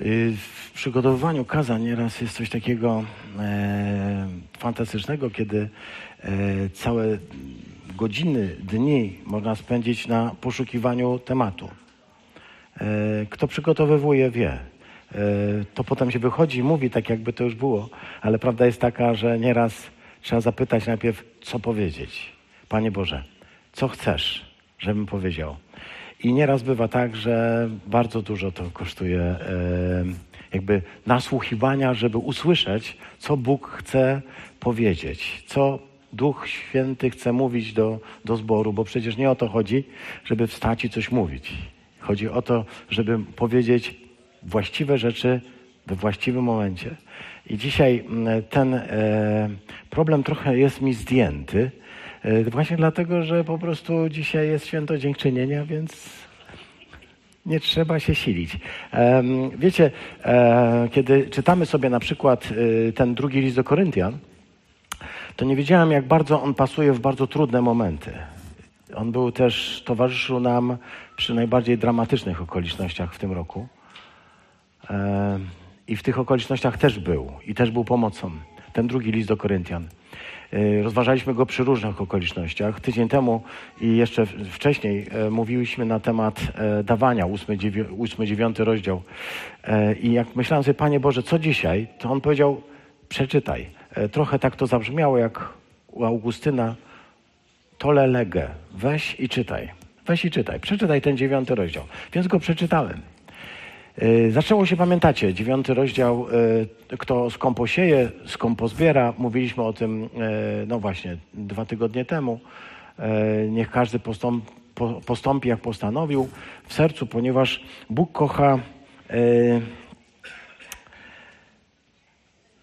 Y, w przygotowywaniu kazań nieraz jest coś takiego e, fantastycznego, kiedy e, całe godziny, dni można spędzić na poszukiwaniu tematu. E, kto przygotowywuje, wie. E, to potem się wychodzi i mówi tak, jakby to już było, ale prawda jest taka, że nieraz trzeba zapytać najpierw, co powiedzieć. Panie Boże, co chcesz, żebym powiedział? I nieraz bywa tak, że bardzo dużo to kosztuje e, jakby nasłuchiwania, żeby usłyszeć, co Bóg chce powiedzieć, co Duch Święty chce mówić do, do zboru, bo przecież nie o to chodzi, żeby wstać i coś mówić. Chodzi o to, żeby powiedzieć właściwe rzeczy we właściwym momencie. I dzisiaj mm, ten e, problem trochę jest mi zdjęty, właśnie dlatego, że po prostu dzisiaj jest święto dziękczynienia, więc nie trzeba się silić. E, wiecie, e, kiedy czytamy sobie na przykład e, ten drugi list do Koryntian, to nie wiedziałem, jak bardzo on pasuje w bardzo trudne momenty. On był też, towarzyszył nam przy najbardziej dramatycznych okolicznościach w tym roku. E, I w tych okolicznościach też był i też był pomocą. Ten drugi list do Koryntian. E, rozważaliśmy go przy różnych okolicznościach. Tydzień temu i jeszcze wcześniej e, mówiliśmy na temat dawania, 8-9 rozdział. I jak myślałem sobie, Panie Boże, co dzisiaj, to on powiedział, przeczytaj. Trochę tak to zabrzmiało jak u Augustyna, tole legę, weź i czytaj. Weź i czytaj. Przeczytaj ten dziewiąty rozdział. Więc go przeczytałem. Yy, zaczęło się, pamiętacie, dziewiąty rozdział, yy, kto skąpo sieje, skąpo zbiera. Mówiliśmy o tym, yy, no właśnie, dwa tygodnie temu. Niech każdy postąpi, jak postanowił w sercu, ponieważ Bóg kocha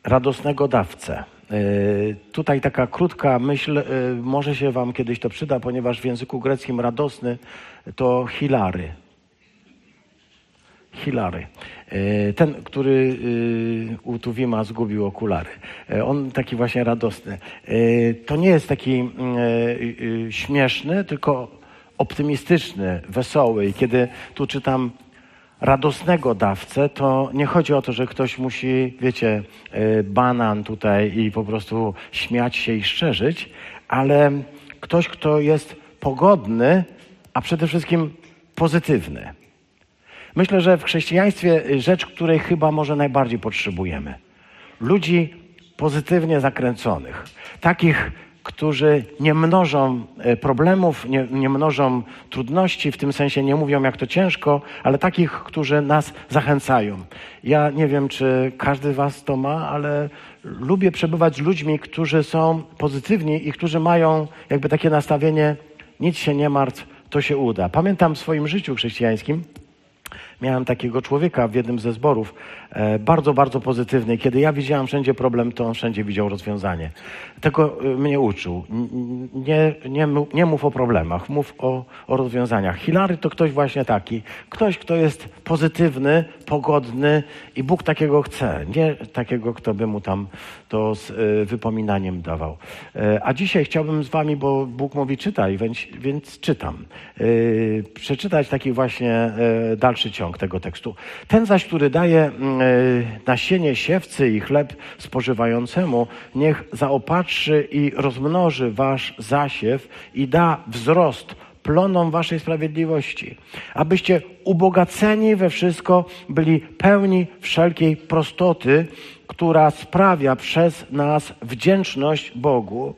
radosnego dawcę. E, tutaj taka krótka myśl, e, może się Wam kiedyś to przyda, ponieważ w języku greckim radosny to hilary. Hilary. E, ten, który u Tuwima zgubił okulary. On taki właśnie radosny. To nie jest taki mm, śmieszny, tylko optymistyczny, wesoły. I kiedy tu czytam radosnego dawcę, to nie chodzi o to, że ktoś musi, wiecie, e, banan tutaj i po prostu śmiać się i szczerzyć, ale ktoś, kto jest pogodny, a przede wszystkim pozytywny. Myślę, że w chrześcijaństwie rzecz, której chyba może najbardziej potrzebujemy. Ludzi pozytywnie zakręconych, takich, którzy nie mnożą e, problemów, nie, nie, mnożą trudności, w tym sensie nie mówią, jak to ciężko, ale takich, którzy nas zachęcają. Ja nie wiem, czy każdy Was to ma, ale lubię przebywać z ludźmi, którzy są pozytywni i którzy mają jakby takie nastawienie: nic się nie martw, to się uda. Pamiętam w swoim życiu chrześcijańskim, Miałem takiego człowieka w jednym ze zborów, e, bardzo, bardzo pozytywny. Kiedy ja widziałem wszędzie problem, to on wszędzie widział rozwiązanie. Tego e, mnie uczył. Nie, nie, nie mów o problemach, mów o, o rozwiązaniach. Hilary to ktoś właśnie taki. Ktoś, kto jest pozytywny, pogodny i Bóg takiego chce. Nie takiego, kto by mu tam to z e, wypominaniem dawał. A dzisiaj chciałbym z wami, bo Bóg mówi czytaj, więc, więc czytam. Przeczytać taki właśnie dalszy ciąg tego tekstu. Ten zaś, który daje mm, e, nasienie siewcy i chleb spożywającemu, niech zaopatrzy i rozmnoży wasz zasiew i da wzrost plonom waszej sprawiedliwości, abyście ubogaceni we wszystko byli pełni wszelkiej prostoty, która sprawia przez nas wdzięczność Bogu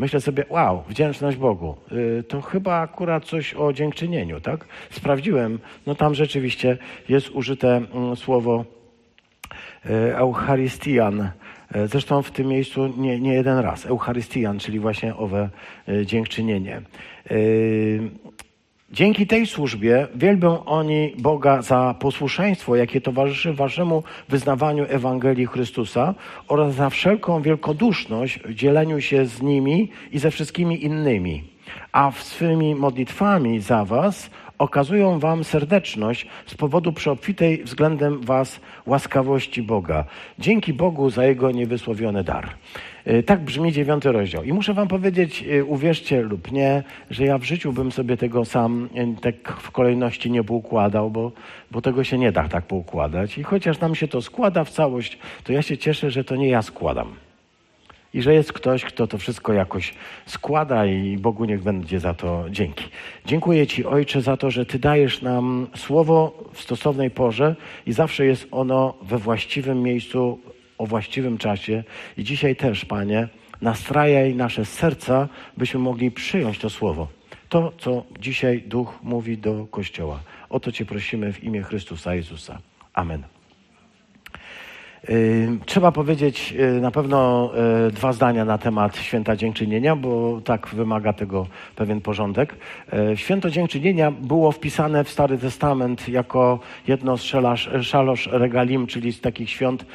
myślę sobie, wow, wdzięczność Bogu. Y, to chyba akurat coś o dziękczynieniu, tak? Sprawdziłem, no tam rzeczywiście jest użyte mm, słowo y, Eucharystian. Y, zresztą w tym miejscu nie, nie jeden raz. Eucharystian, czyli właśnie owe dziękczynienie. Dzięki tej służbie wielbią oni Boga za posłuszeństwo, jakie towarzyszy waszemu wyznawaniu Ewangelii Chrystusa oraz za wszelką wielkoduszność w dzieleniu się z nimi i ze wszystkimi innymi. A w swymi modlitwami za was okazują wam serdeczność z powodu przeobfitej względem was łaskawości Boga. Dzięki Bogu za Jego niewysłowiony dar. Y, tak brzmi dziewiąty rozdział. I muszę wam powiedzieć, y, uwierzcie lub nie, że ja w życiu bym sobie tego sam y, tak w kolejności nie poukładał, bo, bo tego się nie da tak poukładać. I chociaż nam się to składa w całość, to ja się cieszę, że to nie ja składam. I że jest ktoś, kto to wszystko jakoś składa i Bogu niech będzie za to dzięki. Dziękuję Ci, Ojcze, za to, że Ty dajesz nam słowo w stosownej porze i zawsze jest ono we właściwym miejscu, o właściwym czasie. I dzisiaj też, Panie, nastrajaj nasze serca, byśmy mogli przyjąć to słowo. To, co dzisiaj Duch mówi do Kościoła. O to Cię prosimy w imię Chrystusa Jezusa. Amen. Y, trzeba powiedzieć y, na pewno y, dwa zdania na temat Święta Dziękczynienia, bo tak wymaga tego pewien porządek. Święto Dziękczynienia było wpisane w Stary Testament jako jedno z szalosz regalim, czyli z takich świąt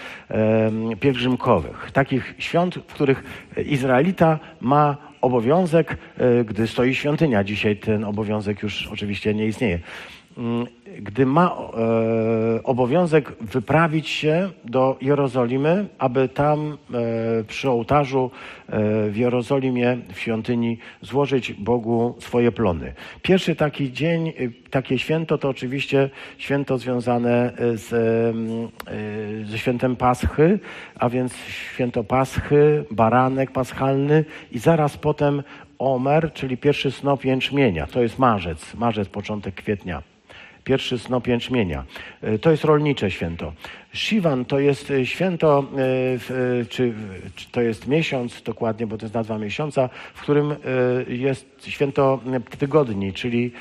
pielgrzymkowych. Takich świąt, w których Izraelita ma obowiązek, gdy stoi świątynia. Dzisiaj ten obowiązek już oczywiście nie istnieje Mm, gdy ma e, obowiązek wyprawić się do Jerozolimy, aby tam e, przy ołtarzu e, w Jerozolimie, w świątyni, złożyć Bogu swoje plony. Pierwszy taki dzień, takie święto to oczywiście święto związane z, ze świętem Paschy, a więc święto Paschy, baranek paschalny i zaraz potem Omer, czyli pierwszy snop jęczmienia. To jest marzec, marzec, początek kwietnia pierwszy snop jęczmienia. E, to jest rolnicze święto. Shivan to jest e, święto, e, czy, czy, to jest miesiąc dokładnie, bo to jest nazwa miesiąca, w którym jest święto tygodni, czyli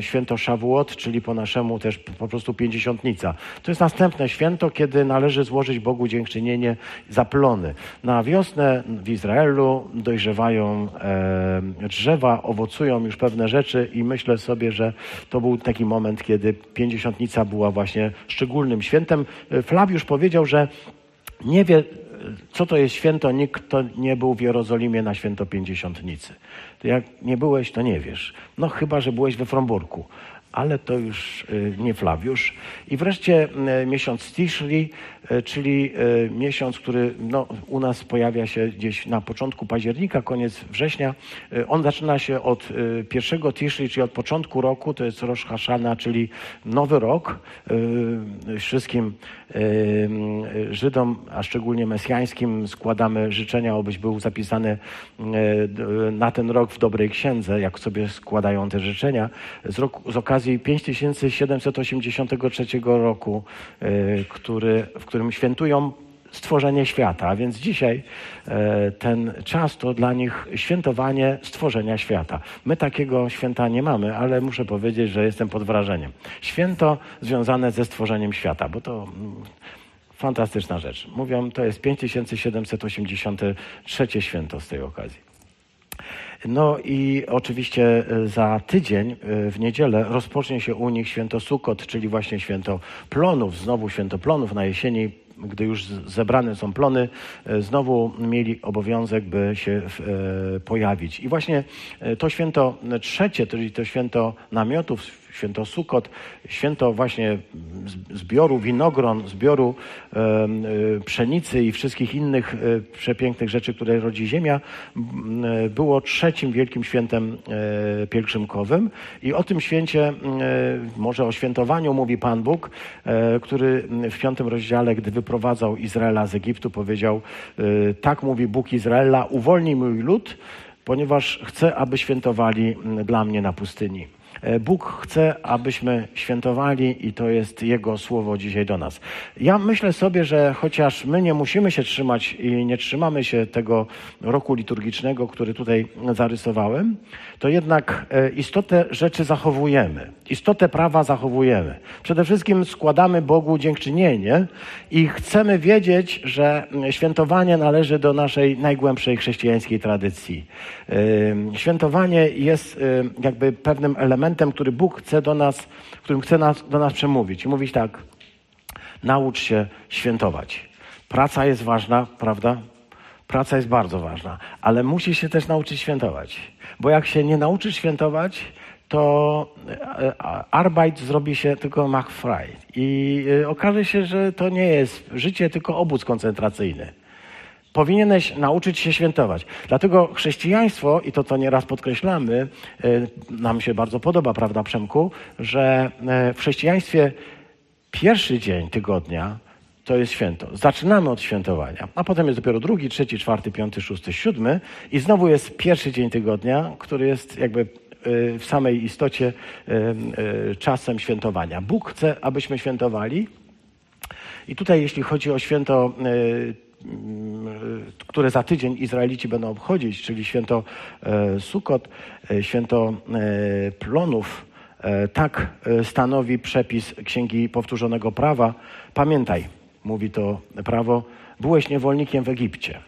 święto Shavuot, czyli po naszemu też po prostu pięćdziesiątnica. To jest następne święto, kiedy należy złożyć Bogu dziękczynienie za plony. Na wiosnę w Izraelu dojrzewają drzewa, owocują już pewne rzeczy i myślę sobie, że to był taki moment, kiedy pięćdziesiątnica była właśnie szczególnym świętem. Flawiusz powiedział, że nie wie, co to jest święto, nikt kto nie był w Jerozolimie na święto Pięćdziesiątnicy. Jak nie byłeś, to nie wiesz. No chyba, że byłeś we Fromburku ale to już y, nie Flawiusz. I wreszcie y, miesiąc Tishri, y, czyli miesiąc, który no, u nas pojawia się gdzieś na początku października, koniec września. On zaczyna się od pierwszego Tishri, czyli od początku roku, to jest Rosh Hashana, czyli nowy rok. Wszystkim Żydom, a szczególnie mesjańskim składamy życzenia, abyś był zapisany na ten rok w dobrej księdze, jak sobie składają te życzenia. Z, roku, z okazji okazji 5783 roku, e, który, w którym świętują stworzenie świata. A więc dzisiaj e, ten czas to dla nich świętowanie stworzenia świata. My takiego święta nie mamy, ale muszę powiedzieć, że jestem pod wrażeniem. Święto związane ze stworzeniem świata, bo to mm, fantastyczna rzecz. Mówią, to jest 5783 święto z tej okazji. No i oczywiście e, za tydzień e, w niedzielę rozpocznie się u nich święto Sukot, czyli właśnie święto plonów, znowu święto plonów na jesieni gdy już zebrane są plony, e, znowu mieli obowiązek, by się pojawić. I właśnie to święto trzecie, czyli to święto namiotów, święto Sukot, święto właśnie zbioru winogron, zbioru e, pszenicy i wszystkich innych e, przepięknych rzeczy, które rodzi ziemia, e, było trzecim wielkim świętem pielgrzymkowym. I o tym święcie, może o świętowaniu mówi Pan Bóg, który w piątym rozdziale, gdy wyprowadzał Izraela z Egiptu, powiedział, tak mówi Bóg Izraela, uwolnij mój lud, ponieważ chcę, aby świętowali dla mnie na pustyni. E, Bóg chce, abyśmy świętowali i to jest Jego słowo dzisiaj do nas. Ja myślę sobie, że chociaż my nie musimy się trzymać i nie trzymamy się tego roku liturgicznego, który tutaj zarysowałem, to jednak e, istotę rzeczy zachowujemy, istotę prawa zachowujemy. Przede wszystkim składamy Bogu dziękczynienie i chcemy wiedzieć, że świętowanie należy do naszej najgłębszej chrześcijańskiej tradycji. E, świętowanie jest jakby pewnym elementem, elementem, który Bóg chce do nas, którym chce nas, do nas przemówić. I mówić tak, naucz się świętować. Praca jest ważna, prawda? Praca jest bardzo ważna, ale musisz się też nauczyć świętować. Bo jak się nie nauczysz świętować, to e, Arbeit zrobi się tylko mach frei. I e, okaże się, że to nie jest życie, tylko obóz koncentracyjny. Powinieneś nauczyć się świętować. Dlatego chrześcijaństwo, i to co nieraz podkreślamy, e, nam się bardzo podoba, prawda, Przemku, że w chrześcijaństwie pierwszy dzień tygodnia to jest święto. Zaczynamy od świętowania, a potem jest dopiero drugi, trzeci, czwarty, piąty, szósty, siódmy i znowu jest pierwszy dzień tygodnia, który jest jakby y, w samej istocie czasem świętowania. Bóg chce, abyśmy świętowali. I tutaj, jeśli chodzi o święto, które za tydzień Izraelici będą obchodzić, czyli święto Sukot, święto plonów, tak stanowi przepis Księgi Powtórzonego Prawa. Pamiętaj, mówi to prawo, byłeś niewolnikiem w Egipcie.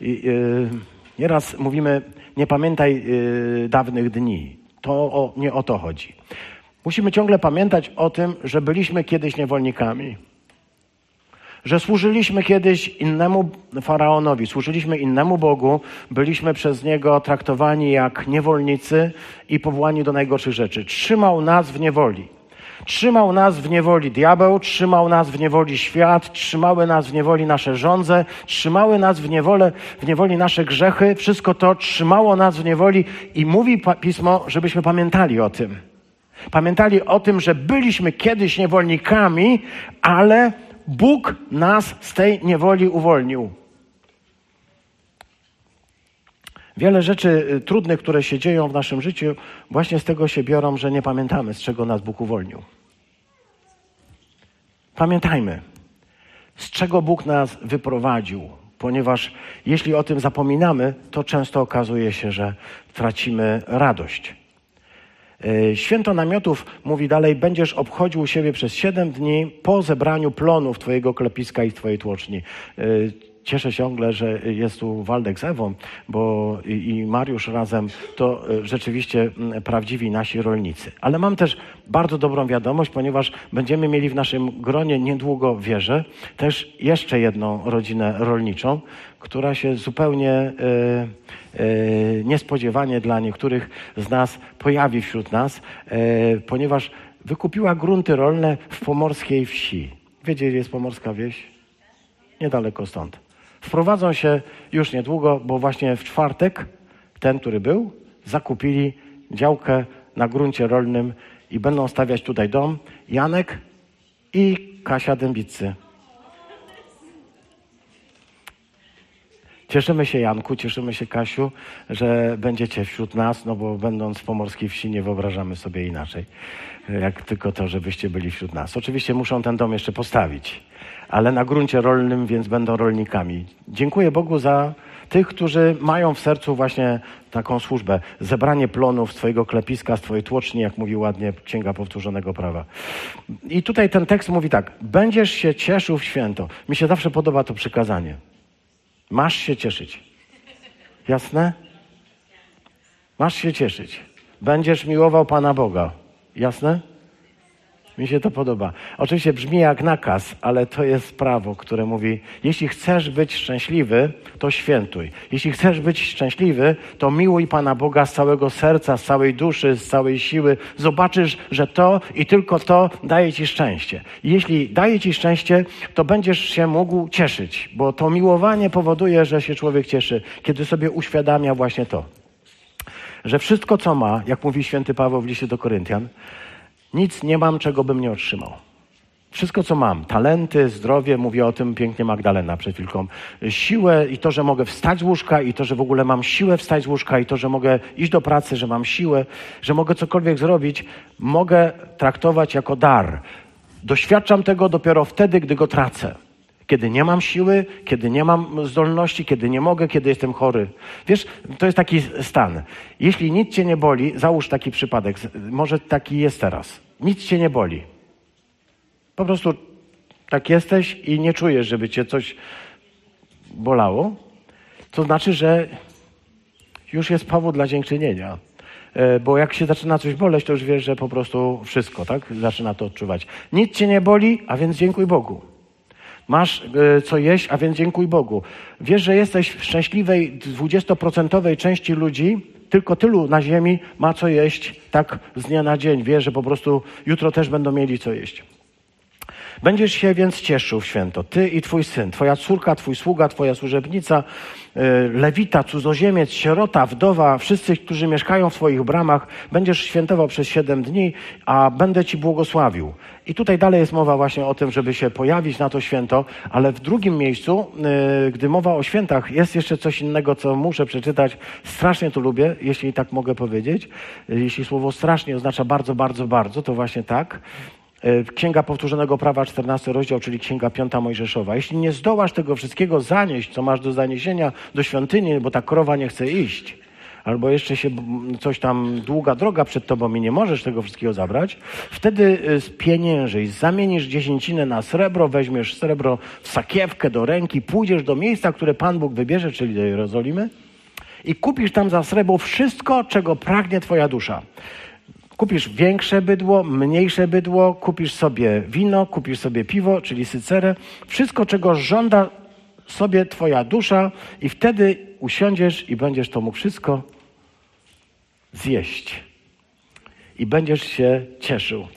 I, yy, nieraz mówimy, nie pamiętaj dawnych dni. To o, nie o to chodzi. Musimy ciągle pamiętać o tym, że byliśmy kiedyś niewolnikami. Że służyliśmy kiedyś innemu faraonowi, służyliśmy innemu Bogu, byliśmy przez niego traktowani jak niewolnicy i powołani do najgorszych rzeczy. Trzymał nas w niewoli. Trzymał nas w niewoli diabeł, trzymał nas w niewoli świat, trzymały nas w niewoli nasze żądze, trzymały nas w, niewole, w niewoli nasze grzechy. Wszystko to trzymało nas w niewoli i mówi Pismo, żebyśmy pamiętali o tym. Pamiętali o tym, że byliśmy kiedyś niewolnikami, ale Bóg nas z tej niewoli uwolnił. Wiele rzeczy y, trudnych, które się dzieją w naszym życiu, właśnie z tego się biorą, że nie pamiętamy, z czego nas Bóg uwolnił. Pamiętajmy, z czego Bóg nas wyprowadził, ponieważ jeśli o tym zapominamy, to często okazuje się, że tracimy radość. Y, święto namiotów mówi dalej, będziesz obchodził siebie przez siedem dni po zebraniu plonów Twojego klepiska i Twojej tłoczni. Y, cieszę się ciągle, że jest tu Waldek z Ewą, bo i Mariusz razem to e, rzeczywiście prawdziwi nasi rolnicy. Ale mam też bardzo dobrą wiadomość, ponieważ będziemy mieli w naszym gronie niedługo, wierzę, też jeszcze jedną rodzinę rolniczą, która się zupełnie e, e, niespodziewanie dla niektórych z nas pojawi wśród nas, e, ponieważ wykupiła grunty rolne w pomorskiej wsi. Wiecie, gdzie jest pomorska wieś? Niedaleko stąd. Wprowadzą się już niedługo, bo właśnie w czwartek ten, który był, zakupili działkę na gruncie rolnym i będą stawiać tutaj dom. Janek i Kasia Dębicy. Cieszymy się, Janku, cieszymy się, Kasiu, że będziecie wśród nas, no bo będąc w pomorskiej wsi nie wyobrażamy sobie inaczej, jak tylko to, żebyście byli wśród nas. Oczywiście muszą ten dom jeszcze postawić ale na gruncie rolnym, więc będą rolnikami. Dziękuję Bogu za tych, którzy mają w sercu właśnie taką służbę. Zebranie plonów z Twojego klepiska, z Twojej tłoczni, jak mówi ładnie Księga Powtórzonego Prawa. I tutaj ten tekst mówi tak. Będziesz się cieszył w święto. Mi się zawsze podoba to przykazanie. Masz się cieszyć. Jasne? Masz się cieszyć. Będziesz miłował Pana Boga. Jasne? Mi się to podoba. Oczywiście brzmi jak nakaz, ale to jest prawo, które mówi: jeśli chcesz być szczęśliwy, to świętuj. Jeśli chcesz być szczęśliwy, to miłuj Pana Boga z całego serca, z całej duszy, z całej siły. Zobaczysz, że to i tylko to daje Ci szczęście. Jeśli daje Ci szczęście, to będziesz się mógł cieszyć, bo to miłowanie powoduje, że się człowiek cieszy, kiedy sobie uświadamia właśnie to. Że wszystko, co ma, jak mówi święty Paweł w liście do Koryntian, nic nie mam, czego bym nie otrzymał. Wszystko, co mam, talenty, zdrowie, mówię o tym pięknie Magdalena przed chwilką, siłę i to, że mogę wstać z łóżka i to, że w ogóle mam siłę wstać z łóżka i to, że mogę iść do pracy, że mam siłę, że mogę cokolwiek zrobić, mogę traktować jako dar. Doświadczam tego dopiero wtedy, gdy go tracę. Kiedy nie mam siły, kiedy nie mam zdolności, kiedy nie mogę, kiedy jestem chory. Wiesz, to jest taki stan. Jeśli nic cię nie boli, załóż taki przypadek, może taki jest teraz. Nic cię nie boli. Po prostu tak jesteś i nie czujesz, żeby cię coś bolało. To znaczy, że już jest powód dla dziękczynienia. E, bo jak się zaczyna coś boleć, to już wiesz, że po prostu wszystko, tak? Zaczyna to odczuwać. Nic cię nie boli, a więc dziękuj Bogu. Masz e, co jeść, a więc dziękuj Bogu. Wiesz, że jesteś w szczęśliwej 20% części ludzi, tylko tylu na ziemi ma co jeść tak z dnia na dzień. Wie, że po prostu jutro też będą mieli co jeść. Będziesz się więc cieszył w święto, ty i twój syn, twoja córka, twój sługa, twoja służebnica, y, lewita, cudzoziemiec, sierota, wdowa, wszyscy, którzy mieszkają w twoich bramach, będziesz świętował przez siedem dni, a będę ci błogosławił. I tutaj dalej jest mowa właśnie o tym, żeby się pojawić na to święto, ale w drugim miejscu, y, gdy mowa o świętach, jest jeszcze coś innego, co muszę przeczytać. Strasznie to lubię, jeśli tak mogę powiedzieć. Y, jeśli słowo strasznie oznacza bardzo, bardzo, bardzo, to właśnie tak. E, Księga Powtórzonego Prawa, 14 rozdział, czyli Księga Piąta Mojżeszowa. Jeśli nie zdołasz tego wszystkiego zanieść, co masz do zaniesienia do świątyni, bo ta krowa nie chce iść, albo jeszcze się coś tam, długa droga przed tobą i nie możesz tego wszystkiego zabrać, wtedy e, spieniężyj, zamienisz dziesięcinę na srebro, weźmiesz srebro w sakiewkę do ręki, pójdziesz do miejsca, które Pan Bóg wybierze, czyli do Jerozolimy i kupisz tam za srebro wszystko, czego pragnie twoja dusza. Kupisz większe bydło, mniejsze bydło, kupisz sobie wino, kupisz sobie piwo, czyli sycerę, wszystko, czego żąda sobie Twoja dusza, i wtedy usiądziesz i będziesz to mógł wszystko zjeść. I będziesz się cieszył.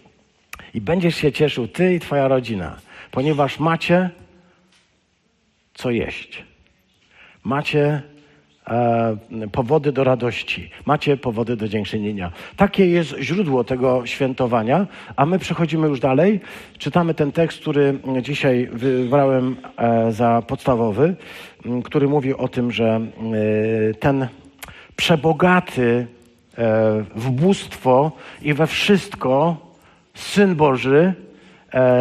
I będziesz się cieszył Ty i Twoja rodzina, ponieważ macie co jeść. Macie powody do radości, macie powody do dziękczynienia. Takie jest źródło tego świętowania, a my przechodzimy już dalej. Czytamy ten tekst, który dzisiaj wybrałem e, za podstawowy, który mówi o tym, że e, ten przebogaty w bóstwo i we wszystko Syn Boży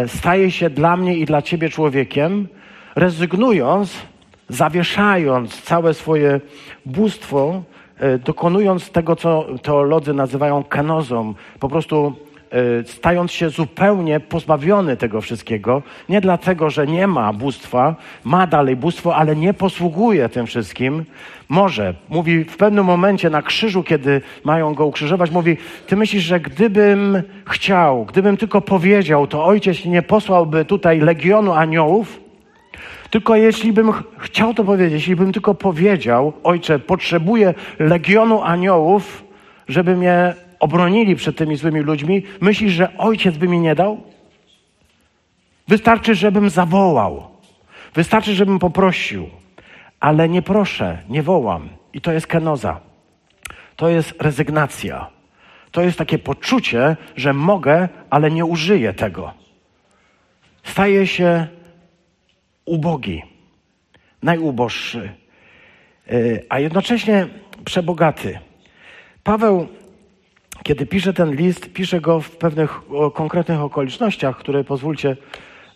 staje się dla mnie i dla Ciebie człowiekiem, rezygnując zawieszając całe swoje bóstwo, e, dokonując tego, co teolodzy nazywają kenozą, po prostu e, stając się zupełnie pozbawiony tego wszystkiego, nie dlatego, że nie ma bóstwa, ma dalej bóstwo, ale nie posługuje tym wszystkim. Może, mówi w pewnym momencie na krzyżu, kiedy mają go ukrzyżować, mówi, ty myślisz, że gdybym chciał, gdybym tylko powiedział, to ojciec nie posłałby tutaj legionu aniołów, tylko jeśli bym chciał to powiedzieć, jeśli bym tylko powiedział, ojcze, potrzebuję legionu aniołów, żeby mnie obronili przed tymi złymi ludźmi, myślisz, że ojciec by mi nie dał? Wystarczy, żebym zawołał. Wystarczy, żebym poprosił. Ale nie proszę, nie wołam. I to jest kenoza. To jest rezygnacja. To jest takie poczucie, że mogę, ale nie użyję tego. Staje się ubogi, najuboższy, e, a jednocześnie przebogaty. Paweł, kiedy pisze ten list, pisze go w pewnych konkretnych okolicznościach, które pozwólcie,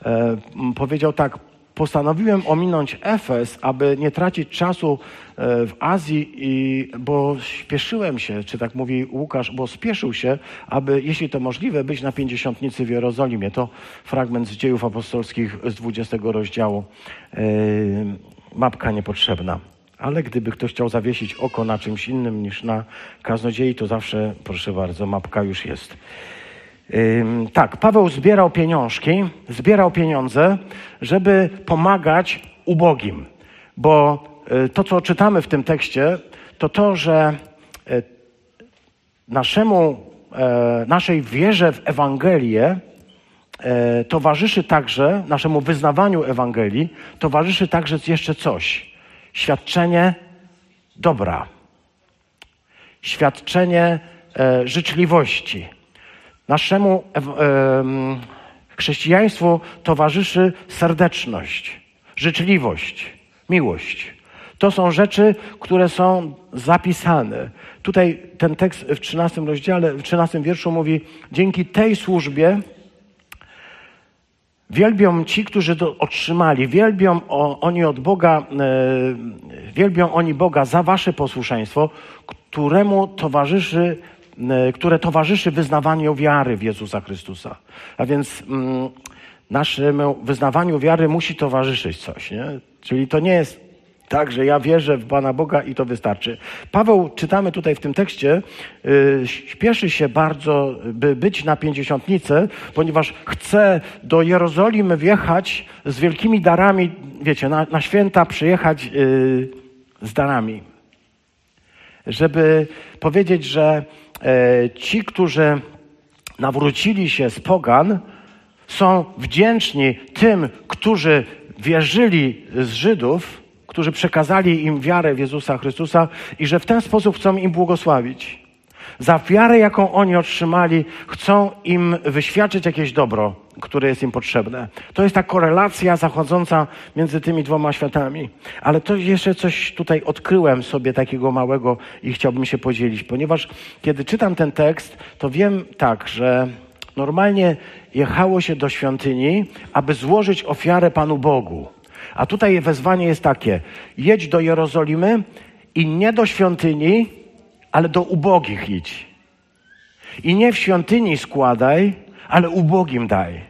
e, powiedział tak: postanowiłem ominąć Efes, aby nie tracić czasu e, w Azji, i, bo śpieszyłem się, czy tak mówi Łukasz, bo spieszył się, aby, jeśli to możliwe, być na pięćdziesiątnicy w Jerozolimie. To fragment z dziejów apostolskich z 20 rozdziału. E, mapka niepotrzebna. Ale gdyby ktoś chciał zawiesić oko na czymś innym niż na kaznodziei, to zawsze, proszę bardzo, mapka już jest. Tak, Paweł zbierał pieniążki, zbierał pieniądze, żeby pomagać ubogim. Bo y, to, co czytamy w tym tekście, to to, że y, naszemu, e, naszej wierze w Ewangelię e, towarzyszy także, naszemu wyznawaniu Ewangelii, towarzyszy także jeszcze coś. Świadczenie dobra. Świadczenie e, życzliwości Naszemu chrześcijaństwu towarzyszy serdeczność, życzliwość, miłość. To są rzeczy, które są zapisane. Tutaj ten tekst w 13 rozdziale, w 13 wierszu mówi: Dzięki tej służbie wielbią ci, którzy to otrzymali, wielbią oni od Boga, wielbią oni Boga za wasze posłuszeństwo, któremu towarzyszy które towarzyszy wyznawaniu wiary w Jezusa Chrystusa. A więc mm, naszemu wyznawaniu wiary musi towarzyszyć coś. Nie? Czyli to nie jest tak, że ja wierzę w Pana Boga i to wystarczy. Paweł, czytamy tutaj w tym tekście, yy, śpieszy się bardzo, by być na pięćdziesiątnicę, ponieważ chce do Jerozolimy wjechać z wielkimi darami, wiecie, na, na święta przyjechać yy, z darami. żeby powiedzieć, że e, ci, którzy nawrócili się z pogan, są wdzięczni tym, którzy wierzyli z Żydów, którzy przekazali im wiarę w Jezusa Chrystusa i że w ten sposób chcą im błogosławić. Za wiarę, jaką oni otrzymali, chcą im wyświadczyć jakieś dobro, które jest im potrzebne. To jest ta korelacja zachodząca między tymi dwoma światami. Ale to jeszcze coś tutaj odkryłem sobie takiego małego i chciałbym się podzielić, ponieważ kiedy czytam ten tekst, to wiem tak, że normalnie jechało się do świątyni, aby złożyć ofiarę Panu Bogu. A tutaj wezwanie jest takie: jedź do Jerozolimy i nie do świątyni, ale do ubogich idź. I nie w świątyni składaj, ale ubogim daj.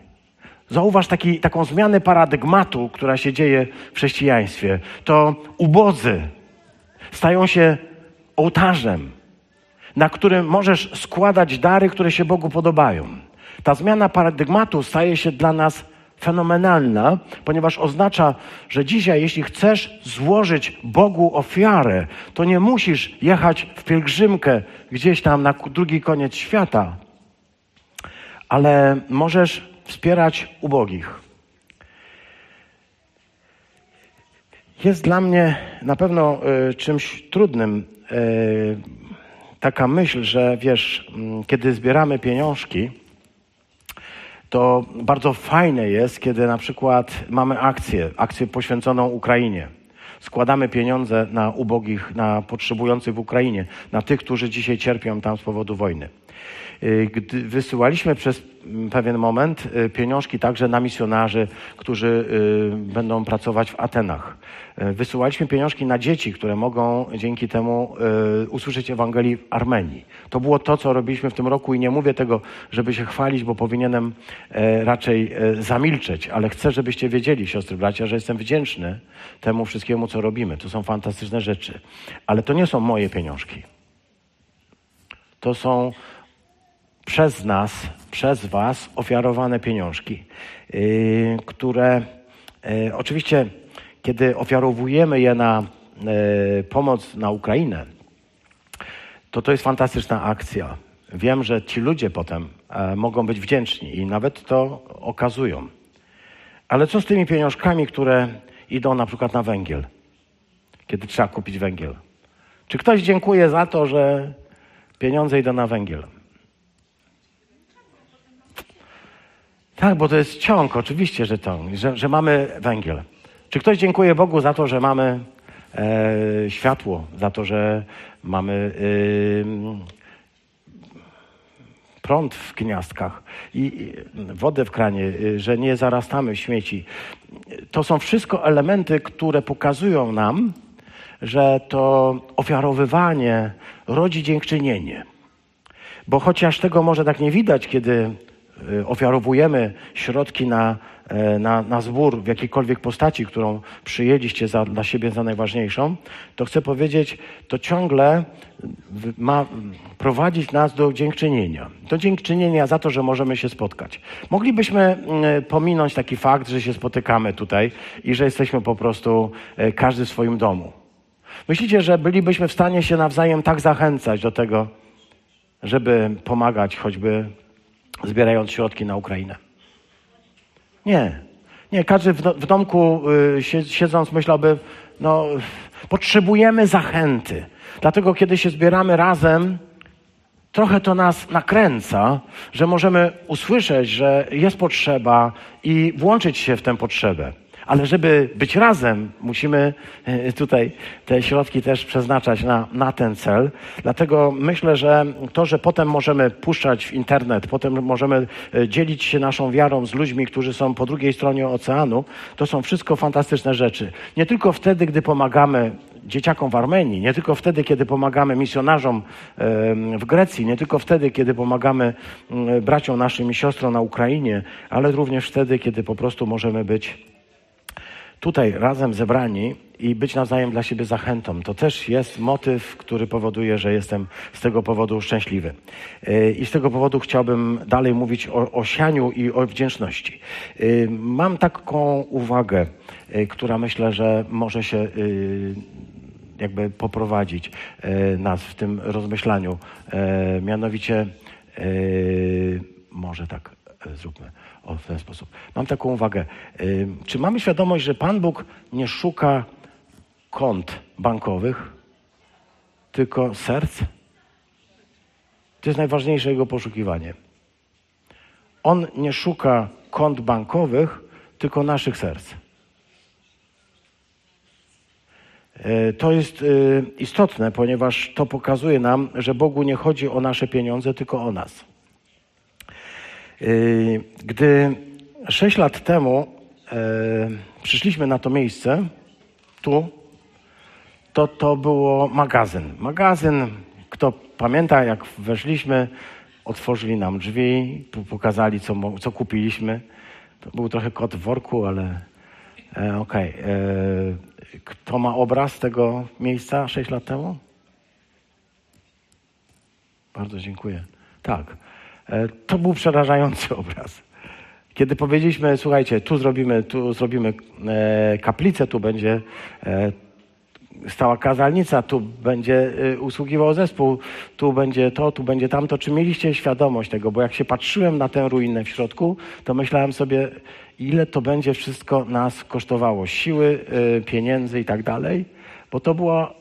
Zauważ taki, taką zmianę paradygmatu, która się dzieje w chrześcijaństwie. To ubodzy stają się ołtarzem, na którym możesz składać dary, które się Bogu podobają. Ta zmiana paradygmatu staje się dla nas fenomenalna, ponieważ oznacza, że dzisiaj, jeśli chcesz złożyć Bogu ofiarę, to nie musisz jechać w pielgrzymkę gdzieś tam na drugi koniec świata, ale możesz wspierać ubogich. Jest dla mnie na pewno y, czymś trudnym y, taka myśl, że wiesz, y, kiedy zbieramy pieniążki, to bardzo fajne jest, kiedy na przykład mamy akcję, akcję poświęconą Ukrainie. Składamy pieniądze na ubogich, na potrzebujących w Ukrainie, na tych, którzy dzisiaj cierpią tam z powodu wojny. Y, gdy wysyłaliśmy przez pewien moment y, pieniążki także na misjonarzy, którzy y, będą pracować w Atenach. Wysyłaliśmy pieniążki na dzieci, które mogą dzięki temu usłyszeć Ewangelii w Armenii. To było to, co robiliśmy w tym roku i nie mówię tego, żeby się chwalić, bo powinienem e, raczej e, zamilczeć, ale chcę, żebyście wiedzieli, siostry, bracia, że jestem wdzięczny temu wszystkiemu, co robimy. To są fantastyczne rzeczy. Ale to nie są moje pieniążki. To są przez nas, przez Was ofiarowane pieniążki, yy, które yy, oczywiście, kiedy ofiarowujemy je na yy, pomoc na Ukrainę, to to jest fantastyczna akcja. Wiem, że ci ludzie potem e, mogą być wdzięczni i nawet to okazują. Ale co z tymi pieniążkami, które idą na przykład na węgiel, kiedy trzeba kupić węgiel? Czy ktoś dziękuje za to, że pieniądze idą na węgiel? Tak, bo to jest ciąg, oczywiście, że to, że, że mamy węgiel. Czy ktoś dziękuje Bogu za to, że mamy e, światło, za to, że mamy e, prąd w gniazdkach i, i wodę w kranie, e, że nie zarastamy śmieci. To są wszystko elementy, które pokazują nam, że to ofiarowywanie rodzi dziękczynienie. Bo chociaż tego może tak nie widać, kiedy Y, ofiarowujemy środki na, e, na, na zbór w jakiejkolwiek postaci, którą przyjęliście za, dla siebie za najważniejszą, to chcę powiedzieć, to ciągle ma prowadzić nas do dziękczynienia. Do dziękczynienia za to, że możemy się spotkać. Moglibyśmy mm, pominąć taki fakt, że się spotykamy tutaj i że jesteśmy po prostu e, każdy w swoim domu. Myślicie, że bylibyśmy w stanie się nawzajem tak zachęcać do tego, żeby pomagać choćby zbierając środki na Ukrainę. Nie. Nie, każdy w, w domku y, siedząc myślałby, no, potrzebujemy zachęty. Dlatego, kiedy się zbieramy razem, trochę to nas nakręca, że możemy usłyszeć, że jest potrzeba i włączyć się w tę potrzebę. Ale żeby być razem, musimy e, tutaj te środki też przeznaczać na, na ten cel. Dlatego myślę, że to, że potem możemy puszczać w internet, potem możemy e, dzielić się naszą wiarą z ludźmi, którzy są po drugiej stronie oceanu, to są wszystko fantastyczne rzeczy. Nie tylko wtedy, gdy pomagamy dzieciakom w Armenii, nie tylko wtedy, kiedy pomagamy misjonarzom w Grecji, nie tylko wtedy, kiedy pomagamy braciom naszym i siostrom na Ukrainie, ale również wtedy, kiedy po prostu możemy być tutaj razem zebrani i być nawzajem dla siebie zachętą. To też jest motyw, który powoduje, że jestem z tego powodu szczęśliwy. E, I z tego powodu chciałbym dalej mówić o, o sianiu i o wdzięczności. E, mam taką uwagę, e, która myślę, że może się jakby poprowadzić nas w tym rozmyślaniu. Mianowicie, może tak zróbmy o, w ten sposób. Mam taką uwagę. Czy mamy świadomość, że Pan Bóg nie szuka kont bankowych, tylko serc? To jest najważniejsze jego poszukiwanie. On nie szuka kont bankowych, tylko naszych serc. E, To jest e, istotne, ponieważ to pokazuje nam, że Bogu nie chodzi o nasze pieniądze, tylko o nas. E, Gdy sześć lat temu e, przyszliśmy na to miejsce, tu, to to było magazyn. Magazyn, kto pamięta, jak weszliśmy, otworzyli nam drzwi, pokazali, co, co kupiliśmy. To był trochę kot w worku, ale e, okej. E, Kto ma obraz tego miejsca sześć lat temu? Bardzo dziękuję. Tak. E, To był przerażający obraz. Kiedy powiedzieliśmy, słuchajcie, tu zrobimy, tu zrobimy e, kaplicę, tu będzie e, stała kazalnica, tu będzie usługiwał zespół, tu będzie to, tu będzie tamto. Czy mieliście świadomość tego? Bo jak się patrzyłem na tę ruinę w środku, to myślałem sobie, ile to będzie wszystko nas kosztowało. Siły, pieniędzy i tak dalej. Bo to była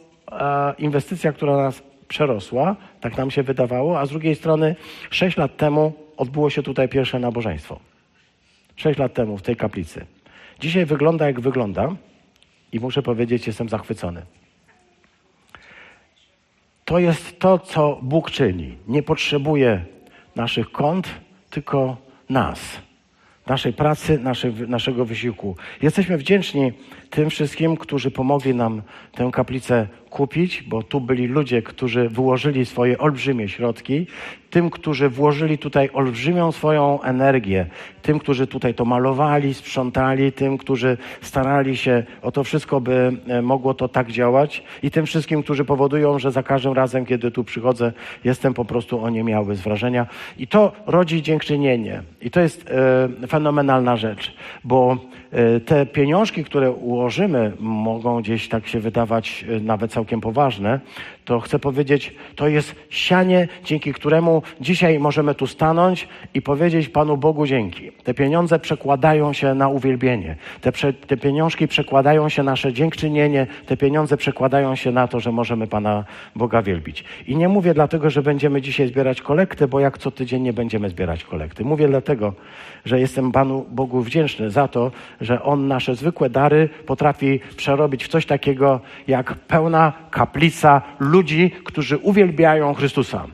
inwestycja, która nas przerosła, tak nam się wydawało, a z drugiej strony sześć lat temu odbyło się tutaj pierwsze nabożeństwo. Sześć lat temu w tej kaplicy. Dzisiaj wygląda jak wygląda i muszę powiedzieć, jestem zachwycony. To jest to, co Bóg czyni. Nie potrzebuje naszych kont, tylko nas. Naszej pracy, naszego wysiłku. Jesteśmy wdzięczni tym wszystkim, którzy pomogli nam tę kaplicę kupić, bo tu byli ludzie, którzy wyłożyli swoje olbrzymie środki, tym, którzy włożyli tutaj olbrzymią swoją energię, tym, którzy tutaj to malowali, sprzątali, tym, którzy starali się o to wszystko, by e, mogło to tak działać i tym wszystkim, którzy powodują, że za każdym razem, kiedy tu przychodzę, jestem po prostu oniemiały z wrażenia. I to rodzi dziękczynienie. I to jest e, fenomenalna rzecz, bo e, te pieniążki, które ułożymy, mogą gdzieś tak się wydawać e, nawet całkiem poważne, to chcę powiedzieć, to jest sianie, dzięki któremu dzisiaj możemy tu stanąć i powiedzieć Panu Bogu dzięki. Te pieniądze przekładają się na uwielbienie. Te, prze, te pieniążki przekładają się na nasze dziękczynienie. Te pieniądze przekładają się na to, że możemy Pana Boga wielbić. I nie mówię dlatego, że będziemy dzisiaj zbierać kolekty, bo jak co tydzień nie będziemy zbierać kolekty. Mówię dlatego, że jestem Panu Bogu wdzięczny za to, że On nasze zwykłe dary potrafi przerobić w coś takiego jak pełna kaplica ludzi, którzy uwielbiają Chrystusa.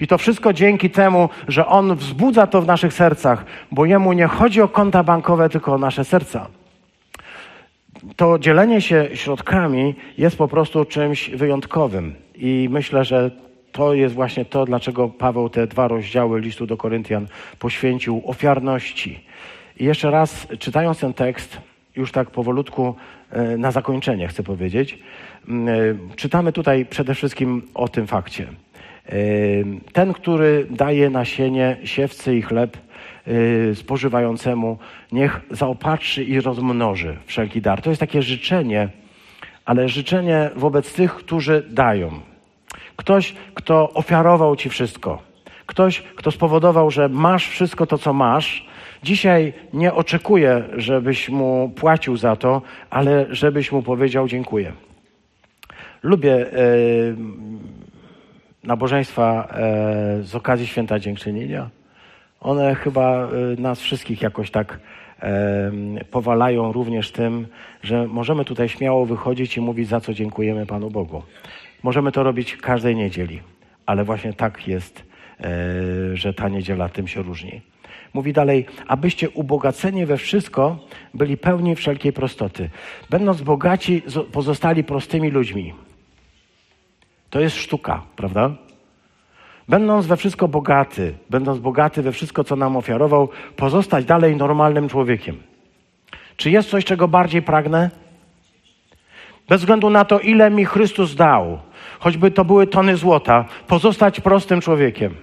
I to wszystko dzięki temu, że On wzbudza to w naszych sercach, bo Jemu nie chodzi o konta bankowe, tylko o nasze serca. To dzielenie się środkami jest po prostu czymś wyjątkowym. I myślę, że to jest właśnie to, dlaczego Paweł te dwa rozdziały listu do Koryntian poświęcił ofiarności. I jeszcze raz, czytając ten tekst, już tak powolutku e, na zakończenie chcę powiedzieć, czytamy tutaj przede wszystkim o tym fakcie. E, Ten, który daje nasienie siewcy i chleb e, spożywającemu, niech zaopatrzy i rozmnoży wszelki dar. To jest takie życzenie, ale życzenie wobec tych, którzy dają. Ktoś, kto ofiarował ci wszystko. Ktoś, kto spowodował, że masz wszystko to, co masz, dzisiaj nie oczekuje, żebyś mu płacił za to, ale żebyś mu powiedział dziękuję. Lubię e, nabożeństwa e, z okazji Święta Dziękczynienia. One chyba e, nas wszystkich jakoś tak powalają również tym, że możemy tutaj śmiało wychodzić i mówić, za co dziękujemy Panu Bogu. Możemy to robić każdej niedzieli, ale właśnie tak jest, że ta niedziela tym się różni. Mówi dalej, abyście ubogaceni we wszystko byli pełni wszelkiej prostoty. Będąc bogaci, zo- pozostali prostymi ludźmi. To jest sztuka, prawda? Będąc we wszystko bogaty, będąc bogaty we wszystko, co nam ofiarował, pozostać dalej normalnym człowiekiem. Czy jest coś, czego bardziej pragnę? Bez względu na to, ile mi Chrystus dał, choćby to były tony złota, pozostać prostym człowiekiem,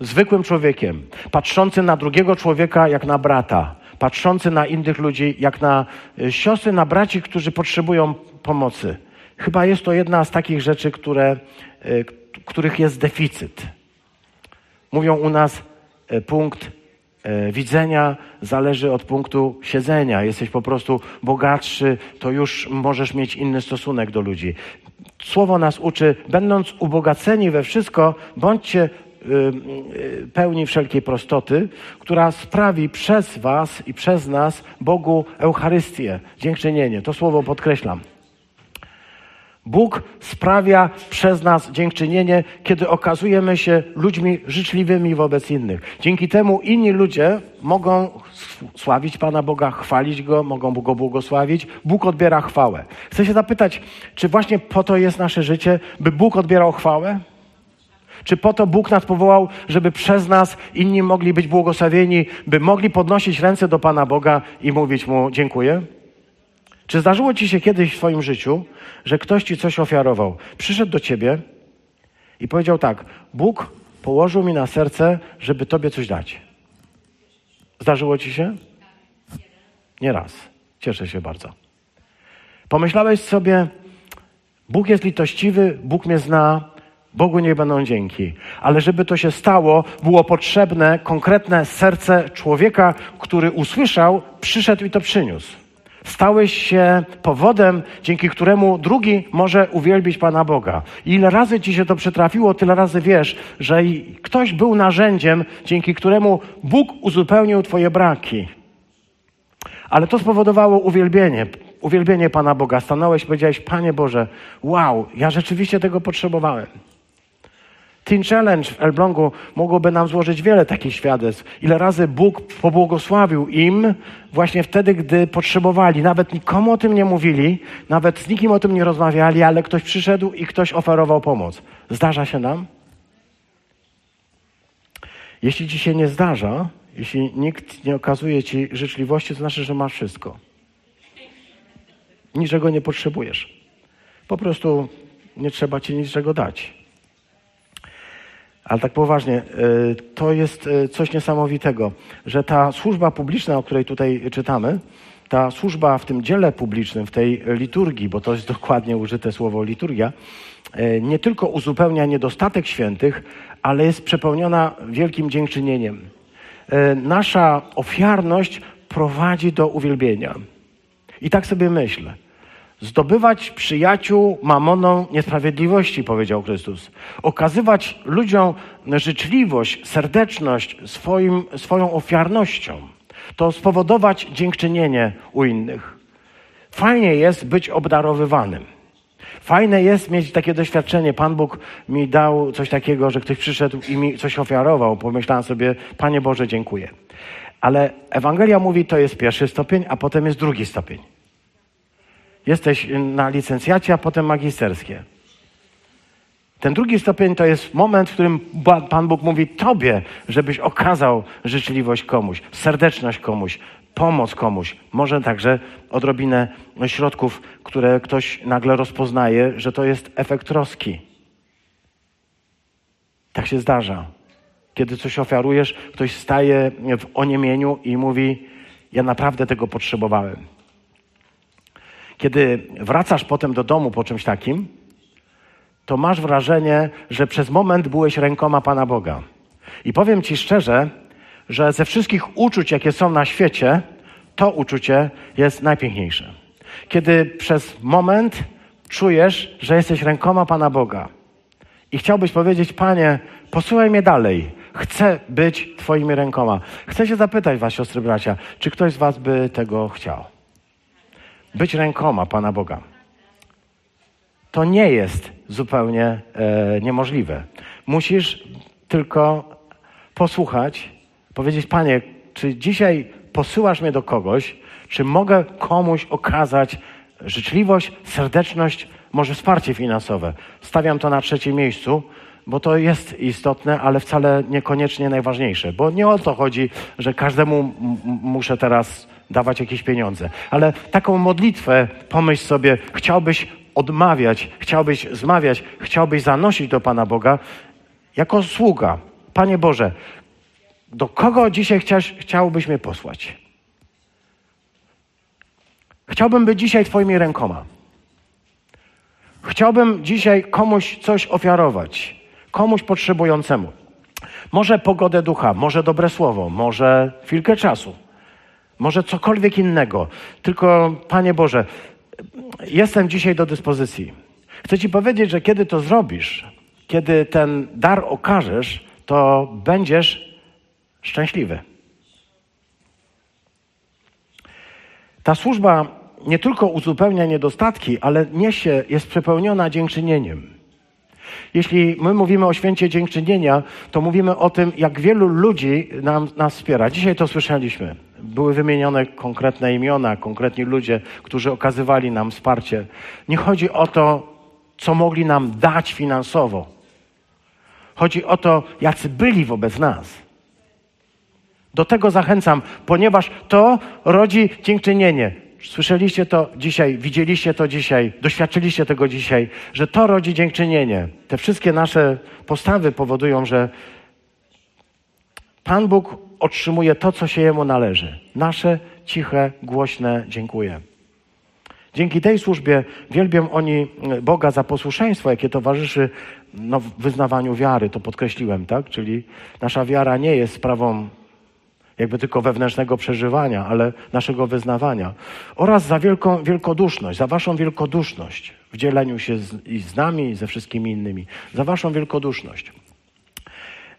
zwykłym człowiekiem, patrzący na drugiego człowieka jak na brata, patrzący na innych ludzi jak na y, siostry, na braci, którzy potrzebują pomocy. Chyba jest to jedna z takich rzeczy, które, y, których jest deficyt. Mówią u nas y, punkt y, widzenia zależy od punktu siedzenia. Jesteś po prostu bogatszy, to już możesz mieć inny stosunek do ludzi. Słowo nas uczy, będąc ubogaceni we wszystko, bądźcie pełni wszelkiej prostoty, która sprawi przez Was i przez nas Bogu Eucharystię, dziękczynienie. To słowo podkreślam. Bóg sprawia przez nas dziękczynienie, kiedy okazujemy się ludźmi życzliwymi wobec innych. Dzięki temu inni ludzie mogą sławić Pana Boga, chwalić Go, mogą Go błogosławić. Bóg odbiera chwałę. Chcę się zapytać, czy właśnie po to jest nasze życie, by Bóg odbierał chwałę? Czy po to Bóg nas powołał, żeby przez nas inni mogli być błogosławieni, by mogli podnosić ręce do Pana Boga i mówić Mu dziękuję? Czy zdarzyło Ci się kiedyś w swoim życiu, że ktoś Ci coś ofiarował, przyszedł do Ciebie i powiedział tak, Bóg położył mi na serce, żeby Tobie coś dać. Zdarzyło Ci się? Nie raz. Cieszę się bardzo. Pomyślałeś sobie, Bóg jest litościwy, Bóg mnie zna, Bogu nie będą dzięki. Ale żeby to się stało, było potrzebne konkretne serce człowieka, który usłyszał, przyszedł i to przyniósł. Stałeś się powodem, dzięki któremu drugi może uwielbić Pana Boga. I ile razy ci się to przytrafiło, tyle razy wiesz, że ktoś był narzędziem, dzięki któremu Bóg uzupełnił Twoje braki. Ale to spowodowało uwielbienie, uwielbienie Pana Boga. Stanąłeś powiedziałeś, Panie Boże, wow, ja rzeczywiście tego potrzebowałem. Teen Challenge w Elblągu mogłoby nam złożyć wiele takich świadectw. Ile razy Bóg pobłogosławił im właśnie wtedy, gdy potrzebowali. Nawet nikomu o tym nie mówili, nawet z nikim o tym nie rozmawiali, ale ktoś przyszedł i ktoś oferował pomoc. Zdarza się nam? Jeśli ci się nie zdarza, jeśli nikt nie okazuje ci życzliwości, to znaczy, że masz wszystko. Niczego nie potrzebujesz. Po prostu nie trzeba ci niczego dać. Ale tak poważnie, y, to jest y, coś niesamowitego, że ta służba publiczna, o której tutaj czytamy, ta służba w tym dziele publicznym, w tej liturgii, bo to jest dokładnie użyte słowo liturgia, y, nie tylko uzupełnia niedostatek świętych, ale jest przepełniona wielkim dziękczynieniem. Nasza ofiarność prowadzi do uwielbienia. I tak sobie myślę. Zdobywać przyjaciół mamoną niesprawiedliwości, powiedział Chrystus. Okazywać ludziom życzliwość, serdeczność swoim, swoją ofiarnością. To spowodować dziękczynienie u innych. Fajnie jest być obdarowywanym. Fajne jest mieć takie doświadczenie. Pan Bóg mi dał coś takiego, że ktoś przyszedł i mi coś ofiarował. Pomyślałem sobie, Panie Boże, dziękuję. Ale Ewangelia mówi, to jest pierwszy stopień, a potem jest drugi stopień. Jesteś na licencjacie, a potem magisterskie. Ten drugi stopień to jest moment, w którym Pan Bóg mówi Tobie, żebyś okazał życzliwość komuś, serdeczność komuś, pomoc komuś. Może także odrobinę środków, które ktoś nagle rozpoznaje, że to jest efekt troski. Tak się zdarza. Kiedy coś ofiarujesz, ktoś staje w oniemieniu i mówi: Ja naprawdę tego potrzebowałem. Kiedy wracasz potem do domu po czymś takim, to masz wrażenie, że przez moment byłeś rękoma Pana Boga. I powiem Ci szczerze, że ze wszystkich uczuć, jakie są na świecie, to uczucie jest najpiękniejsze. Kiedy przez moment czujesz, że jesteś rękoma Pana Boga i chciałbyś powiedzieć, Panie, posyłaj mnie dalej. Chcę być Twoimi rękoma. Chcę się zapytać Was, siostry bracia, czy ktoś z Was by tego chciał? Być rękoma Pana Boga. To nie jest zupełnie e, niemożliwe. Musisz tylko posłuchać, powiedzieć: Panie, czy dzisiaj posyłasz mnie do kogoś, czy mogę komuś okazać życzliwość, serdeczność, może wsparcie finansowe. Stawiam to na trzecim miejscu, bo to jest istotne, ale wcale niekoniecznie najważniejsze, bo nie o to chodzi, że każdemu muszę teraz dawać jakieś pieniądze. Ale taką modlitwę, pomyśl sobie, chciałbyś odmawiać, chciałbyś zmawiać, chciałbyś zanosić do Pana Boga jako sługa. Panie Boże, do kogo dzisiaj chciałbyś, chciałbyś mnie posłać? Chciałbym być dzisiaj Twoimi rękoma. Chciałbym dzisiaj komuś coś ofiarować, komuś potrzebującemu. Może pogodę ducha, może dobre słowo, może chwilkę czasu, może cokolwiek innego. Tylko, Panie Boże, jestem dzisiaj do dyspozycji. Chcę Ci powiedzieć, że kiedy to zrobisz, kiedy ten dar okażesz, to będziesz szczęśliwy. Ta służba nie tylko uzupełnia niedostatki, ale niesie, jest przepełniona dziękczynieniem. Jeśli my mówimy o święcie dziękczynienia, to mówimy o tym, jak wielu ludzi nam, nas wspiera. Dzisiaj to słyszeliśmy. Były wymienione konkretne imiona, konkretni ludzie, którzy okazywali nam wsparcie. Nie chodzi o to, co mogli nam dać finansowo. Chodzi o to, jacy byli wobec nas. Do tego zachęcam, ponieważ to rodzi dziękczynienie. Słyszeliście to dzisiaj, widzieliście to dzisiaj, doświadczyliście tego dzisiaj, że to rodzi dziękczynienie. Te wszystkie nasze postawy powodują, że Pan Bóg otrzymuje to, co się Jemu należy. Nasze ciche, głośne dziękuję. Dzięki tej służbie wielbią oni Boga za posłuszeństwo, jakie towarzyszy no, wyznawaniu wiary. To podkreśliłem, tak? Czyli nasza wiara nie jest sprawą jakby tylko wewnętrznego przeżywania, ale naszego wyznawania. Oraz za wielką wielkoduszność, za waszą wielkoduszność w dzieleniu się z, i z nami, i ze wszystkimi innymi. Za waszą wielkoduszność.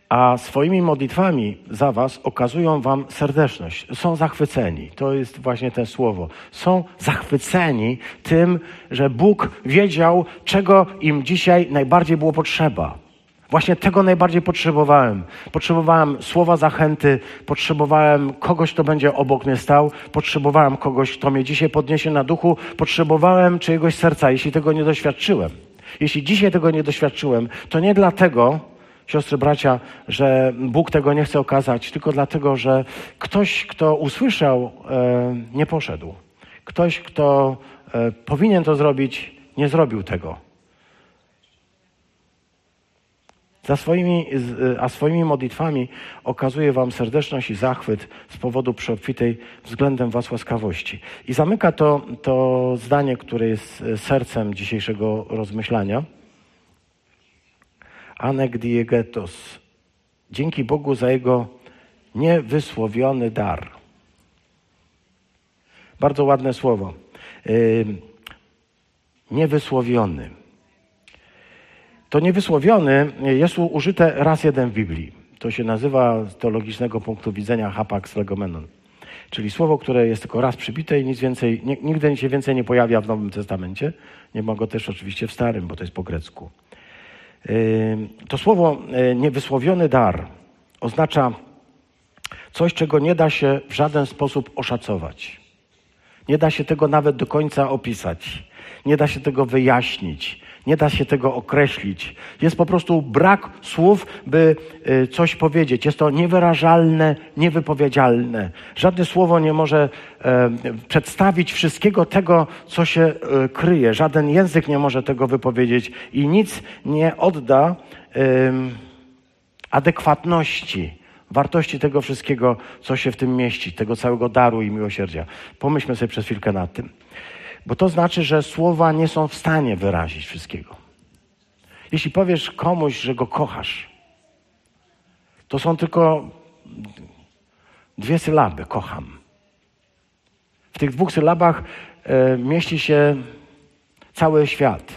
A swoimi modlitwami za was okazują wam serdeczność. Są zachwyceni. To jest właśnie to słowo. Są zachwyceni tym, że Bóg wiedział, czego im dzisiaj najbardziej było potrzeba Właśnie tego najbardziej potrzebowałem. Potrzebowałem słowa zachęty, potrzebowałem kogoś, kto będzie obok mnie stał, potrzebowałem kogoś, kto mnie dzisiaj podniesie na duchu, potrzebowałem czyjegoś serca, jeśli tego nie doświadczyłem. Jeśli dzisiaj tego nie doświadczyłem, to nie dlatego, siostry, bracia, że Bóg tego nie chce okazać, tylko dlatego, że ktoś, kto usłyszał, e, nie poszedł. Ktoś, kto e, powinien to zrobić, nie zrobił tego. Za swoimi, a swoimi modlitwami okazuje Wam serdeczność i zachwyt z powodu przeobfitej względem Was łaskawości. I zamyka to, to zdanie, które jest sercem dzisiejszego rozmyślania. Anek diegetos. Dzięki Bogu za Jego niewysłowiony dar. Bardzo ładne słowo. Yy, niewysłowiony. To niewysłowiony jest użyte raz jeden w Biblii. To się nazywa z teologicznego punktu widzenia hapax legomenon. Czyli słowo, które jest tylko raz przybite i nic więcej, nigdy się więcej nie pojawia w Nowym Testamencie. Nie ma go też oczywiście w Starym, bo to jest po grecku. To słowo y, niewysłowiony dar oznacza coś, czego nie da się w żaden sposób oszacować. Nie da się tego nawet do końca opisać. Nie da się tego wyjaśnić. Nie da się tego określić. Jest po prostu brak słów, by y, coś powiedzieć. Jest to niewyrażalne, niewypowiedzialne. Żadne słowo nie może e, przedstawić wszystkiego tego, co się e, kryje. Żaden język nie może tego wypowiedzieć i nic nie odda adekwatności wartości tego wszystkiego, co się w tym mieści, tego całego daru i miłosierdzia. Pomyślmy sobie przez chwilkę nad tym. Bo to znaczy, że słowa nie są w stanie wyrazić wszystkiego. Jeśli powiesz komuś, że go kochasz, to są tylko dwie sylaby kocham. W tych dwóch sylabach e, mieści się cały świat.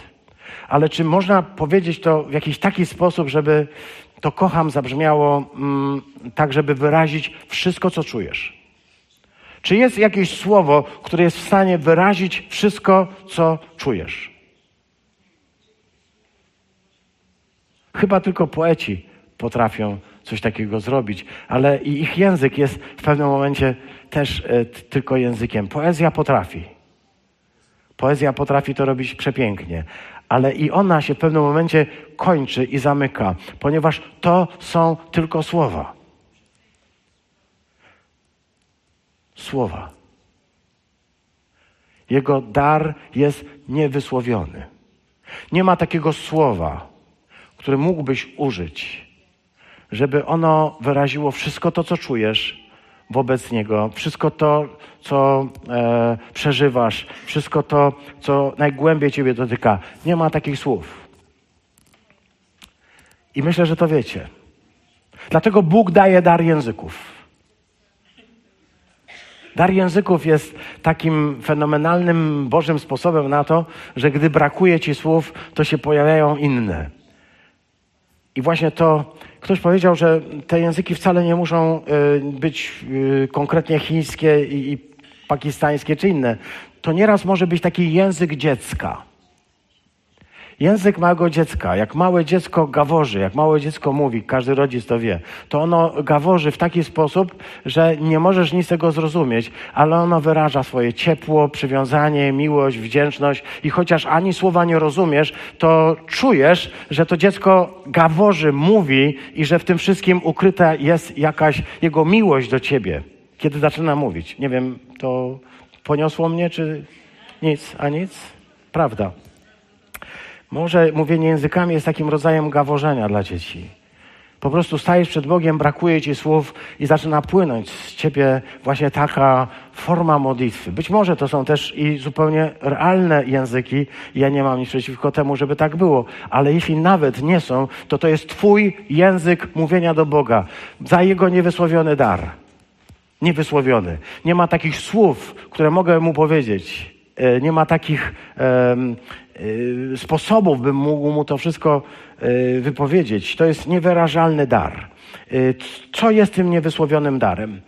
Ale czy można powiedzieć to w jakiś taki sposób, żeby to kocham zabrzmiało mm, tak, żeby wyrazić wszystko, co czujesz? Czy jest jakieś słowo, które jest w stanie wyrazić wszystko, co czujesz? Chyba tylko poeci potrafią coś takiego zrobić, ale ich język jest w pewnym momencie też e, tylko językiem. Poezja potrafi. Poezja potrafi to robić przepięknie, ale i ona się w pewnym momencie kończy i zamyka, ponieważ to są tylko słowa. Słowa. Jego dar jest niewysłowiony. Nie ma takiego słowa, które mógłbyś użyć, żeby ono wyraziło wszystko to, co czujesz, wobec Niego, wszystko to, co e, przeżywasz, wszystko to, co najgłębiej Ciebie dotyka. Nie ma takich słów. I myślę, że to wiecie. Dlatego Bóg daje dar języków. Dar języków jest takim fenomenalnym Bożym sposobem na to, że gdy brakuje ci słów, to się pojawiają inne. I właśnie to, ktoś powiedział, że te języki wcale nie muszą y, być y, konkretnie chińskie i, i pakistańskie czy inne. To nieraz może być taki język dziecka. Język małego dziecka, jak małe dziecko gaworzy, jak małe dziecko mówi, każdy rodzic to wie, to ono gaworzy w taki sposób, że nie możesz nic tego zrozumieć, ale ono wyraża swoje ciepło, przywiązanie, miłość, wdzięczność i chociaż ani słowa nie rozumiesz, to czujesz, że to dziecko gaworzy, mówi i że w tym wszystkim ukryta jest jakaś jego miłość do ciebie, kiedy zaczyna mówić. Nie wiem, to poniosło mnie, czy nic, a nic? Prawda. Może mówienie językami jest takim rodzajem gaworzenia dla dzieci. Po prostu stajesz przed Bogiem, brakuje ci słów i zaczyna płynąć z ciebie właśnie taka forma modlitwy. Być może to są też i zupełnie realne języki. Ja nie mam nic przeciwko temu, żeby tak było. Ale jeśli nawet nie są, to to jest twój język mówienia do Boga. Za Jego niewysłowiony dar. Niewysłowiony. Nie ma takich słów, które mogę Mu powiedzieć. E, nie ma takich Y, sposobów, bym mógł mu to wszystko y, wypowiedzieć. To jest niewyrażalny dar. Co jest tym niewysłowionym darem?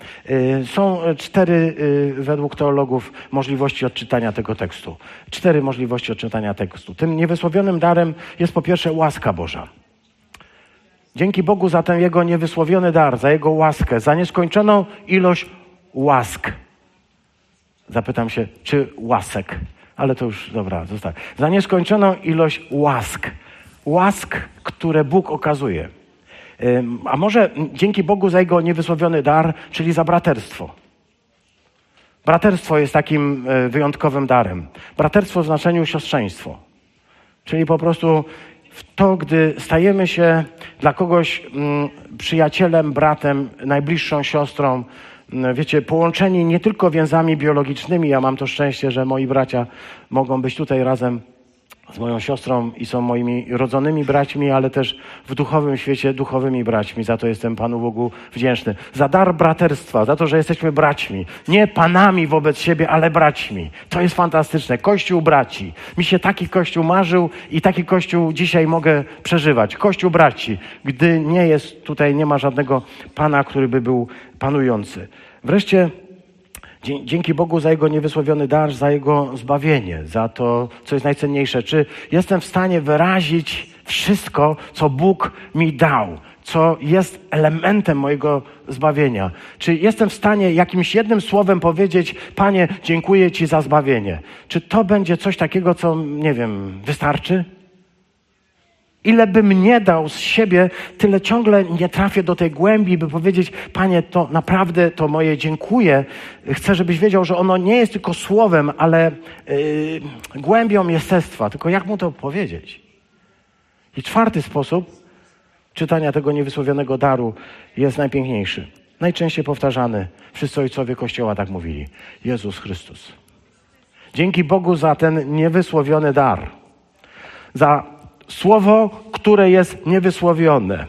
Są cztery, według teologów, możliwości odczytania tego tekstu. Cztery możliwości odczytania tekstu. Tym niewysłowionym darem jest po pierwsze łaska Boża. Dzięki Bogu za ten Jego niewysłowiony dar, za Jego łaskę, za nieskończoną ilość łask. Zapytam się, czy łasek? ale to już dobra, zostań. Za nieskończoną ilość łask. Łask, które Bóg okazuje. A może dzięki Bogu za jego niewysłowiony dar, czyli za braterstwo. Braterstwo jest takim e, wyjątkowym darem. Braterstwo w znaczeniu siostrzeństwo. Czyli po prostu to, gdy stajemy się dla kogoś mm, przyjacielem, bratem, najbliższą siostrą, wiecie, połączeni nie tylko więzami biologicznymi. Ja mam to szczęście, że moi bracia mogą być tutaj razem z moją siostrą i są moimi rodzonymi braćmi, ale też w duchowym świecie duchowymi braćmi. Za to jestem Panu Bogu wdzięczny. Za dar braterstwa, za to, że jesteśmy braćmi. Nie panami wobec siebie, ale braćmi. To jest fantastyczne. Kościół braci. Mi się taki kościół marzył i taki kościół dzisiaj mogę przeżywać. Kościół braci, gdy nie jest tutaj, nie ma żadnego pana, który by był panujący. Wreszcie Dzięki Bogu za Jego niewysłowiony dar, za Jego zbawienie, za to, co jest najcenniejsze. Czy jestem w stanie wyrazić wszystko, co Bóg mi dał, co jest elementem mojego zbawienia? Czy jestem w stanie jakimś jednym słowem powiedzieć, Panie, dziękuję Ci za zbawienie? Czy to będzie coś takiego, co, nie wiem, wystarczy? Ile bym nie dał z siebie, tyle ciągle nie trafię do tej głębi, by powiedzieć, Panie, to naprawdę to moje dziękuję. Chcę, żebyś wiedział, że ono nie jest tylko słowem, ale yy, głębią jestestwa. Tylko jak mu to powiedzieć? I czwarty sposób czytania tego niewysłowionego daru jest najpiękniejszy. Najczęściej powtarzany. Wszyscy ojcowie Kościoła tak mówili. Jezus Chrystus. Dzięki Bogu za ten niewysłowiony dar. Za Słowo, które jest niewysłowione.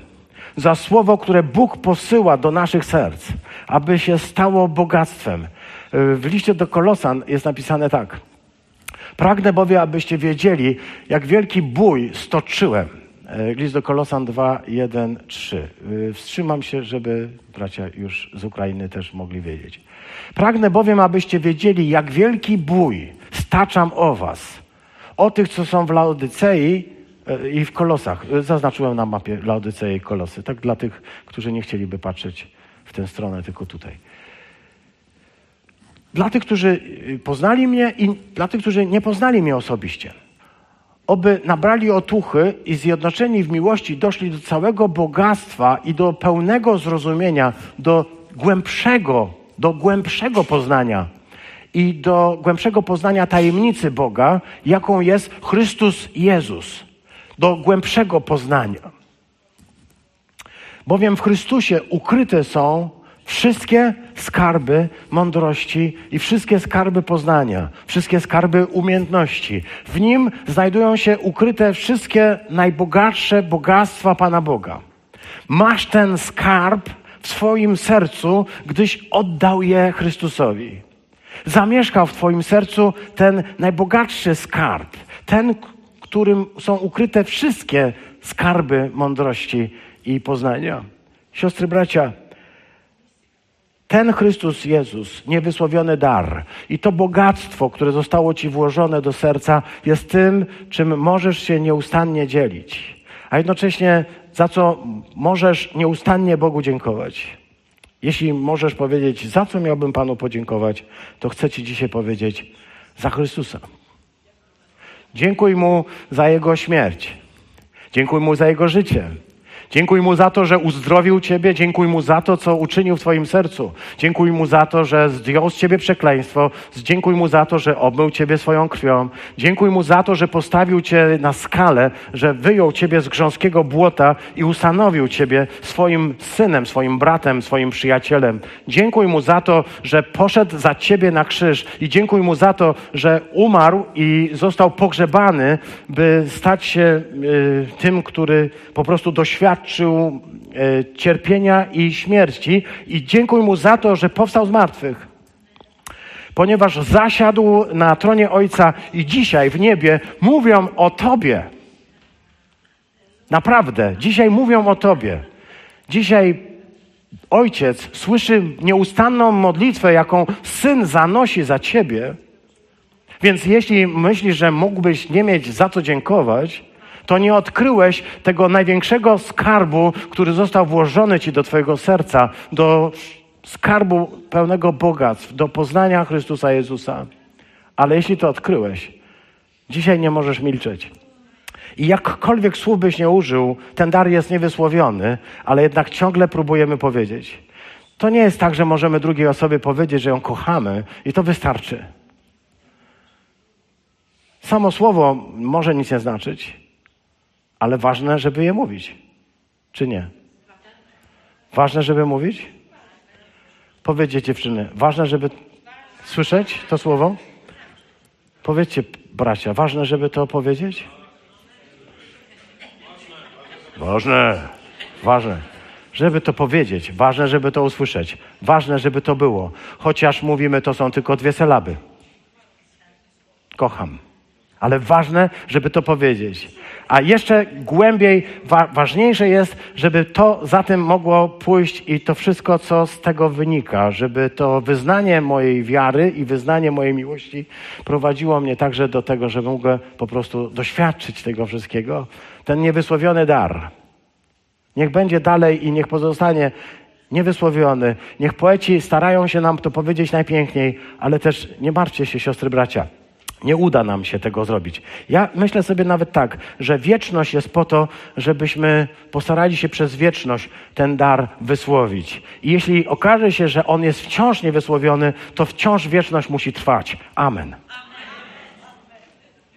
Za słowo, które Bóg posyła do naszych serc, aby się stało bogactwem. W liście do Kolosan jest napisane tak. Pragnę bowiem, abyście wiedzieli, jak wielki bój stoczyłem. E, list do Kolosan 2, 1, 3. Wstrzymam się, żeby bracia już z Ukrainy też mogli wiedzieć. Pragnę bowiem, abyście wiedzieli, jak wielki bój staczam o was. O tych, co są w Laodycei i w Kolosach. E, zaznaczyłem na mapie Laodyceję i Kolosy. Tak dla tych, którzy nie chcieliby patrzeć w tę stronę, tylko tutaj. Dla tych, którzy y, poznali mnie i dla tych, którzy nie poznali mnie osobiście. Oby nabrali otuchy i zjednoczeni w miłości doszli do całego bogactwa i do pełnego zrozumienia, do głębszego, do głębszego poznania i do głębszego poznania tajemnicy Boga, jaką jest Chrystus Jezus do głębszego poznania. Bowiem w Chrystusie ukryte są wszystkie skarby mądrości i wszystkie skarby poznania, wszystkie skarby umiejętności. W nim znajdują się ukryte wszystkie najbogatsze bogactwa Pana Boga. Masz ten skarb w swoim sercu, gdyś oddał je Chrystusowi. Zamieszkał w Twoim sercu ten najbogatszy skarb, ten, którym są ukryte wszystkie skarby mądrości i poznania. Siostry, bracia, ten Chrystus Jezus, niewysłowiony dar i to bogactwo, które zostało Ci włożone do serca, jest tym, czym możesz się nieustannie dzielić, a jednocześnie za co możesz nieustannie Bogu dziękować. Jeśli możesz powiedzieć, za co miałbym Panu podziękować, to chcę Ci dzisiaj powiedzieć, za Chrystusa. Dziękuj Mu za Jego śmierć. Dziękuj Mu za Jego życie. Dziękuj Mu za to, że uzdrowił Ciebie, dziękuj Mu za to, co uczynił w Twoim sercu. Dziękuj Mu za to, że zdjął z Ciebie przekleństwo. Dziękuj Mu za to, że obmył Ciebie swoją krwią. Dziękuj Mu za to, że postawił Cię na skalę, że wyjął Ciebie z grząskiego błota i ustanowił Ciebie swoim synem, swoim bratem, swoim przyjacielem. Dziękuj Mu za to, że poszedł za Ciebie na krzyż i dziękuj Mu za to, że umarł i został pogrzebany, by stać się y, tym, który po prostu doświadczył doświadczył e, cierpienia i śmierci i dziękuj Mu za to, że powstał z martwych. Ponieważ zasiadł na tronie Ojca i dzisiaj w niebie mówią o Tobie. Naprawdę, dzisiaj mówią o Tobie. Dzisiaj Ojciec słyszy nieustanną modlitwę, jaką Syn zanosi za Ciebie. Więc jeśli myślisz, że mógłbyś nie mieć za co dziękować, to nie odkryłeś tego największego skarbu, który został włożony ci do Twojego serca, do skarbu pełnego bogactw, do poznania Chrystusa Jezusa. Ale jeśli to odkryłeś, dzisiaj nie możesz milczeć. I jakkolwiek słów byś nie użył, ten dar jest niewysłowiony, ale jednak ciągle próbujemy powiedzieć. To nie jest tak, że możemy drugiej osobie powiedzieć, że ją kochamy i to wystarczy. Samo słowo może nic nie znaczyć, ale ważne, żeby je mówić. Czy nie? Ważne, żeby mówić? Powiedzcie dziewczyny, ważne, żeby słyszeć to słowo? Powiedzcie, bracia, ważne, żeby to powiedzieć? Ważne, ważne. Żeby to powiedzieć, ważne, żeby to usłyszeć, ważne, żeby to było. Chociaż mówimy, to są tylko dwie sylaby. Kocham. Ale ważne, żeby to powiedzieć. A jeszcze głębiej wa ważniejsze jest, żeby to za tym mogło pójść i to wszystko, co z tego wynika, żeby to wyznanie mojej wiary i wyznanie mojej miłości prowadziło mnie także do tego, że mogę po prostu doświadczyć tego wszystkiego. Ten niewysłowiony dar. Niech będzie dalej i niech pozostanie niewysłowiony. Niech poeci starają się nam to powiedzieć najpiękniej, ale też nie martwcie się, siostry, bracia. Nie uda nam się tego zrobić. Ja myślę sobie nawet tak, że wieczność jest po to, żebyśmy postarali się przez wieczność ten dar wysłowić. I jeśli okaże się, że on jest wciąż niewysłowiony, to wciąż wieczność musi trwać. Amen.